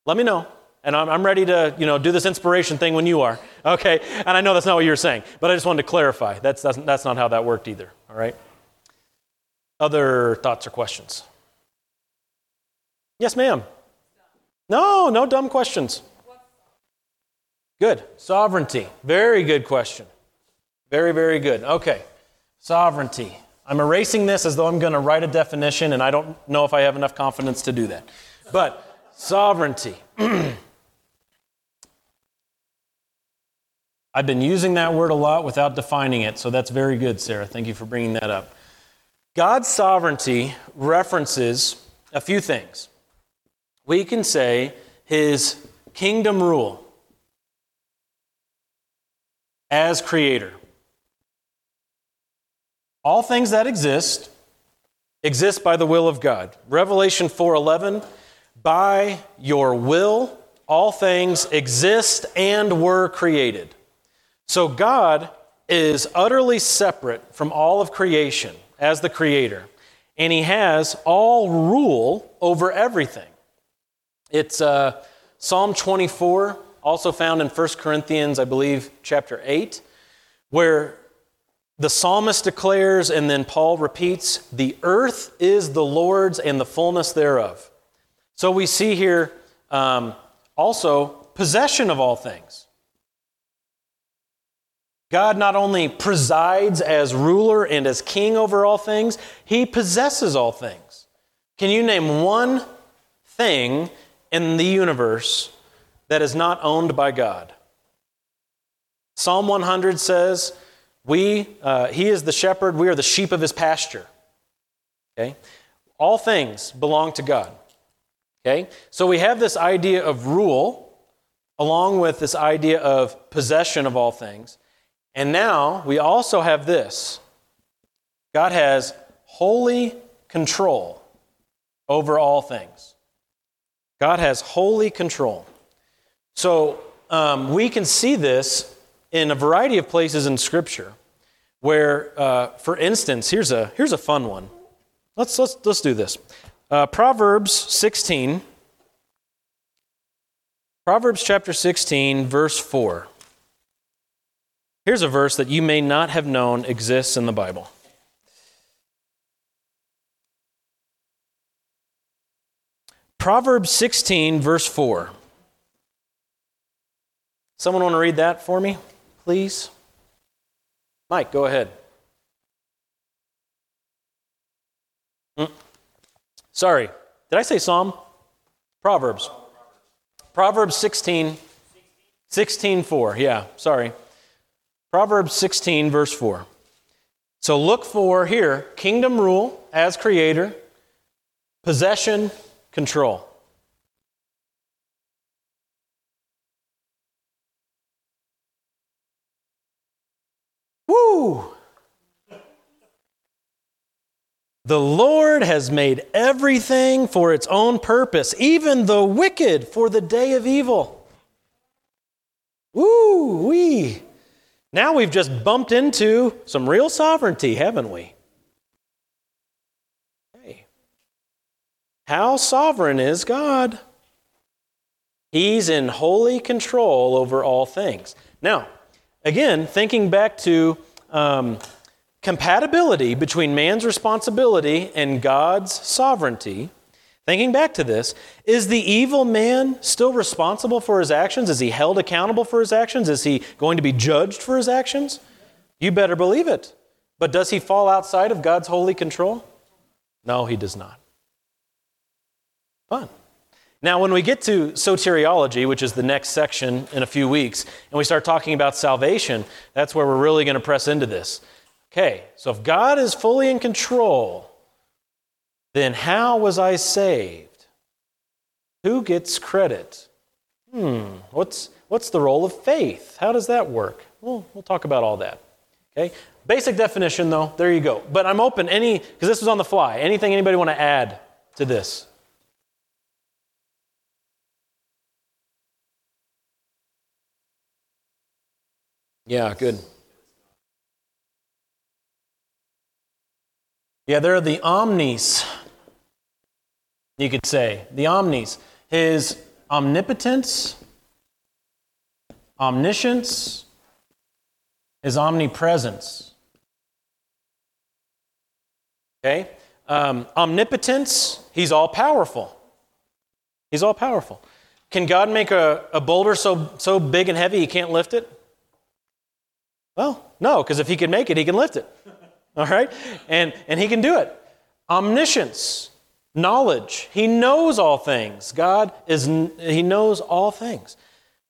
Let me know. And I'm, I'm ready to you know, do this inspiration thing when you are. Okay? And I know that's not what you were saying, but I just wanted to clarify. That's, that's, that's not how that worked either. All right? Other thoughts or questions? Yes, ma'am. No, no dumb questions. Good. Sovereignty. Very good question. Very, very good. Okay. Sovereignty. I'm erasing this as though I'm going to write a definition, and I don't know if I have enough confidence to do that. But sovereignty. I've been using that word a lot without defining it, so that's very good, Sarah. Thank you for bringing that up. God's sovereignty references a few things. We can say his kingdom rule as creator. All things that exist exist by the will of God. Revelation 4:11 by your will all things exist and were created. So God is utterly separate from all of creation as the creator, and he has all rule over everything. It's uh, Psalm 24, also found in 1 Corinthians, I believe, chapter 8, where the psalmist declares, and then Paul repeats, the earth is the Lord's and the fullness thereof. So we see here um, also possession of all things. God not only presides as ruler and as king over all things, he possesses all things. Can you name one thing in the universe that is not owned by God? Psalm 100 says, we, uh, He is the shepherd, we are the sheep of His pasture. Okay? All things belong to God. Okay? So we have this idea of rule along with this idea of possession of all things. And now we also have this God has holy control over all things. God has holy control. So um, we can see this in a variety of places in Scripture where, uh, for instance, here's a, here's a fun one. Let's, let's, let's do this. Uh, Proverbs 16. Proverbs chapter 16, verse 4. Here's a verse that you may not have known exists in the Bible. Proverbs 16, verse 4. Someone want to read that for me, please? Mike, go ahead. Mm. Sorry, did I say Psalm? Proverbs. Proverbs 16, 16, 4. Yeah, sorry. Proverbs 16, verse 4. So look for here kingdom rule as creator, possession, control. The Lord has made everything for its own purpose, even the wicked for the day of evil. Woo wee! Now we've just bumped into some real sovereignty, haven't we? Hey, how sovereign is God? He's in holy control over all things. Now, again, thinking back to um, compatibility between man's responsibility and God's sovereignty, Thinking back to this, is the evil man still responsible for his actions? Is he held accountable for his actions? Is he going to be judged for his actions? You better believe it. But does he fall outside of God's holy control? No, he does not. Fun. Now, when we get to soteriology, which is the next section in a few weeks, and we start talking about salvation, that's where we're really going to press into this. Okay, so if God is fully in control, then how was I saved? Who gets credit? Hmm, what's, what's the role of faith? How does that work? Well, we'll talk about all that. Okay? Basic definition, though, there you go. But I'm open any, because this was on the fly. Anything anybody want to add to this? Yeah, good. Yeah, they're the omnis, you could say. The omnis. His omnipotence, omniscience, his omnipresence. Okay? Um, omnipotence, he's all powerful. He's all powerful. Can God make a, a boulder so, so big and heavy he can't lift it? Well, no, because if he can make it, he can lift it. All right? And, and he can do it. Omniscience, knowledge. He knows all things. God is, he knows all things.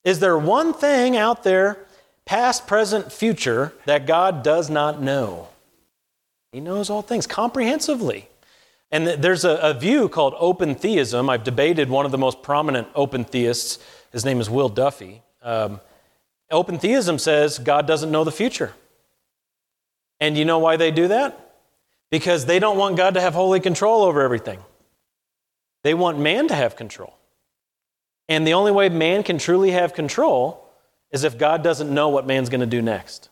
Is there one thing out there, past, present, future, that God does not know? He knows all things comprehensively. And there's a, a, view called open theism. I've debated one of the most prominent open theists. His name is Will Duffy. Um, open theism says God doesn't know the future. And you know why they do that? Because they don't want God to have holy control over everything. They want man to have control. And the only way man can truly have control is if God doesn't know what man's going to do next.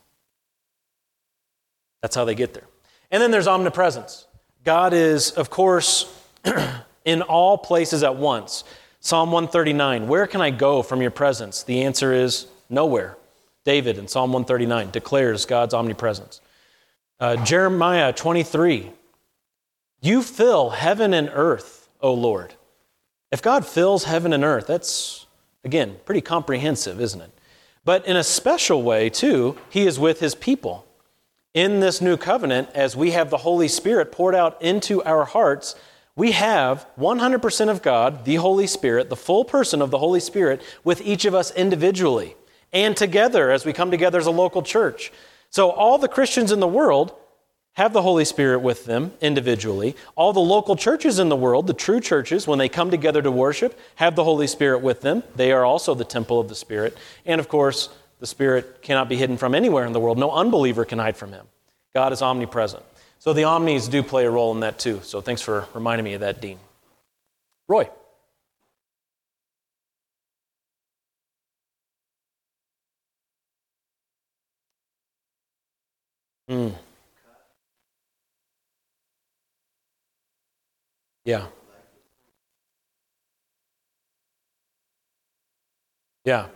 That's how they get there. And then there's omnipresence. God is, of course, in all places at once. Psalm 139 Where can I go from your presence? The answer is nowhere. David in Psalm 139 declares God's omnipresence. Uh, Jeremiah 23 You fill heaven and earth, O Lord. If God fills heaven and earth, that's, again, pretty comprehensive, isn't it? But in a special way, too, He is with His people in this new covenant, as we have the Holy Spirit poured out into our hearts, we have 100% of God, the Holy Spirit, the full person of the Holy Spirit, with each of us individually and together as we come together as a local church. So, all the Christians in the world have the Holy Spirit with them individually. All the local churches in the world, the true churches, when they come together to worship, have the Holy Spirit with them. They are also the temple of the Spirit. And of course, the Spirit cannot be hidden from anywhere in the world. No unbeliever can hide from him. God is omnipresent. So the omnis do play a role in that too. So thanks for reminding me of that, Dean. Roy. Mm. Yeah. Yeah.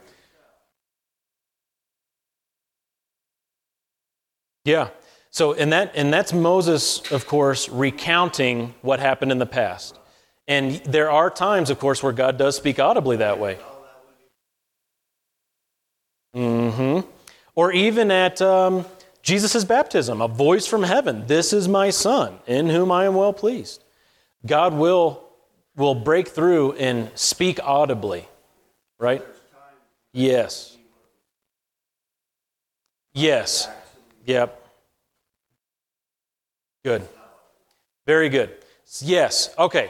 Yeah. So, and, that, and that's Moses, of course, recounting what happened in the past. And there are times, of course, where God does speak audibly that way. Mm-hmm. Or even at um, Jesus' baptism, a voice from heaven This is my Son, in whom I am well pleased. God will, will break through and speak audibly, right? Yes. Yes. Yep. Good. Very good. Yes. Okay.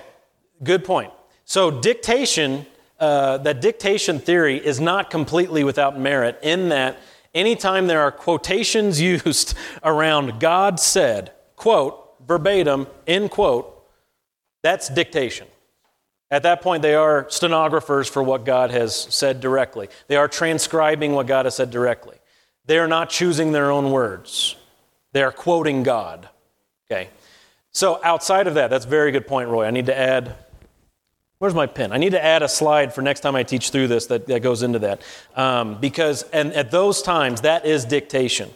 Good point. So, dictation, uh, that dictation theory is not completely without merit in that anytime there are quotations used around God said, quote, verbatim, end quote, that's dictation. At that point, they are stenographers for what God has said directly. They are transcribing what God has said directly. They are not choosing their own words, they are quoting God. Okay. So, outside of that, that's a very good point, Roy. I need to add. Where's my pen? I need to add a slide for next time I teach through this that, that goes into that. Um, because, and at those times, that is dictation.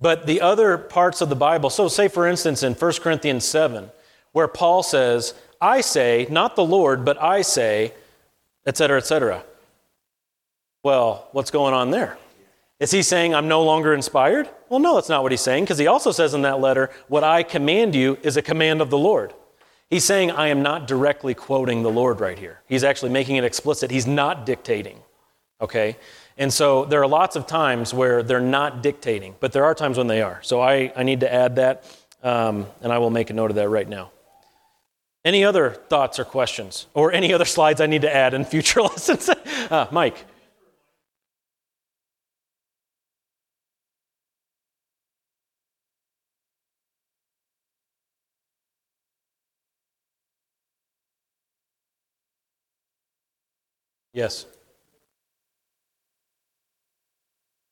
But the other parts of the Bible, so say for instance in 1 Corinthians 7, where Paul says, I say, not the Lord, but I say, etc., etc. Well, what's going on there? Is he saying, I'm no longer inspired? Well, no, that's not what he's saying, because he also says in that letter, What I command you is a command of the Lord. He's saying, I am not directly quoting the Lord right here. He's actually making it explicit. He's not dictating. Okay? And so there are lots of times where they're not dictating, but there are times when they are. So I, I need to add that, um, and I will make a note of that right now. Any other thoughts or questions? Or any other slides I need to add in future lessons? uh, Mike. Yes.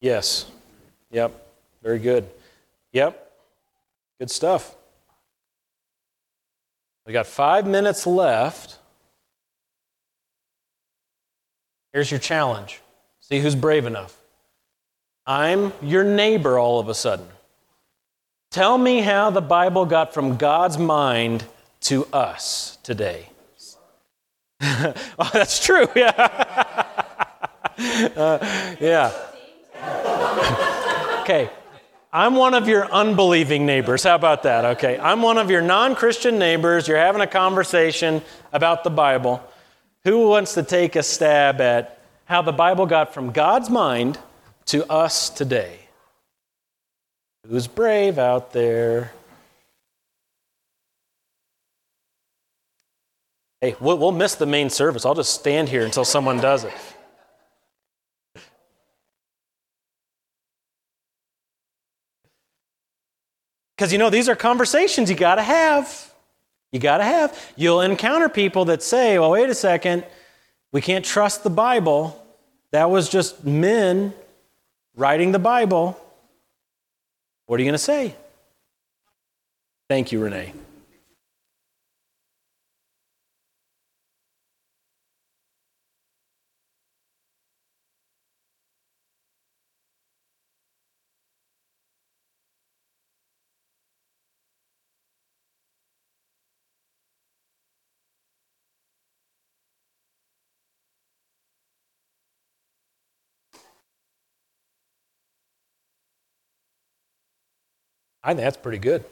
Yes. Yep. Very good. Yep. Good stuff. We got five minutes left. Here's your challenge. See who's brave enough. I'm your neighbor all of a sudden. Tell me how the Bible got from God's mind to us today. oh, that's true. Yeah. uh, yeah. okay. I'm one of your unbelieving neighbors. How about that? Okay. I'm one of your non Christian neighbors. You're having a conversation about the Bible. Who wants to take a stab at how the Bible got from God's mind to us today? Who's brave out there? Hey, we'll, we'll miss the main service. I'll just stand here until someone does it. Because you know, these are conversations you got to have. You got to have. You'll encounter people that say, well, wait a second, we can't trust the Bible. That was just men writing the Bible. What are you going to say? Thank you, Renee. I think that's pretty good.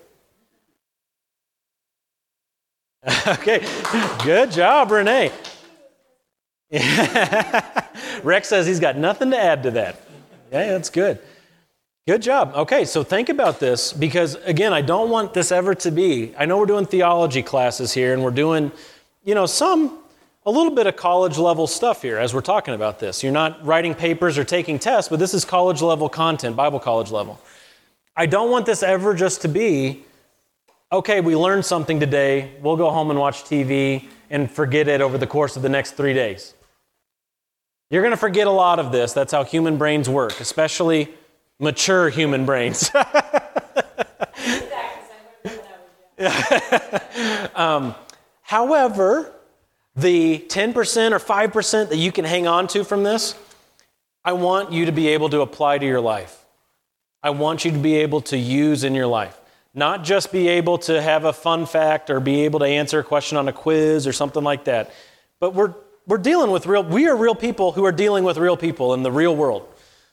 okay, good job, Renee. Rex says he's got nothing to add to that. Yeah, that's good. Good job. Okay, so think about this because, again, I don't want this ever to be. I know we're doing theology classes here and we're doing, you know, some, a little bit of college level stuff here as we're talking about this. You're not writing papers or taking tests, but this is college level content, Bible college level. I don't want this ever just to be, okay, we learned something today, we'll go home and watch TV and forget it over the course of the next three days. You're going to forget a lot of this. That's how human brains work, especially mature human brains. um, however, the 10% or 5% that you can hang on to from this, I want you to be able to apply to your life. I want you to be able to use in your life. Not just be able to have a fun fact or be able to answer a question on a quiz or something like that, but we're, we're dealing with real, we are real people who are dealing with real people in the real world.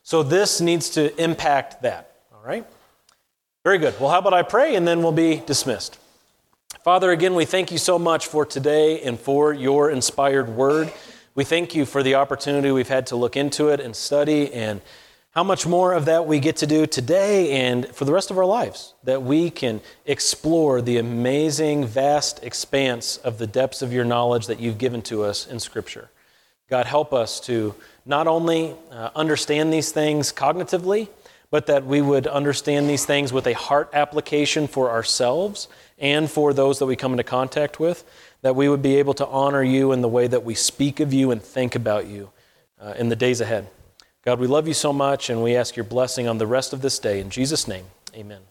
So this needs to impact that, all right? Very good. Well, how about I pray and then we'll be dismissed. Father, again, we thank you so much for today and for your inspired word. We thank you for the opportunity we've had to look into it and study and how much more of that we get to do today and for the rest of our lives, that we can explore the amazing, vast expanse of the depths of your knowledge that you've given to us in Scripture. God, help us to not only uh, understand these things cognitively, but that we would understand these things with a heart application for ourselves and for those that we come into contact with, that we would be able to honor you in the way that we speak of you and think about you uh, in the days ahead. God, we love you so much, and we ask your blessing on the rest of this day. In Jesus' name, amen.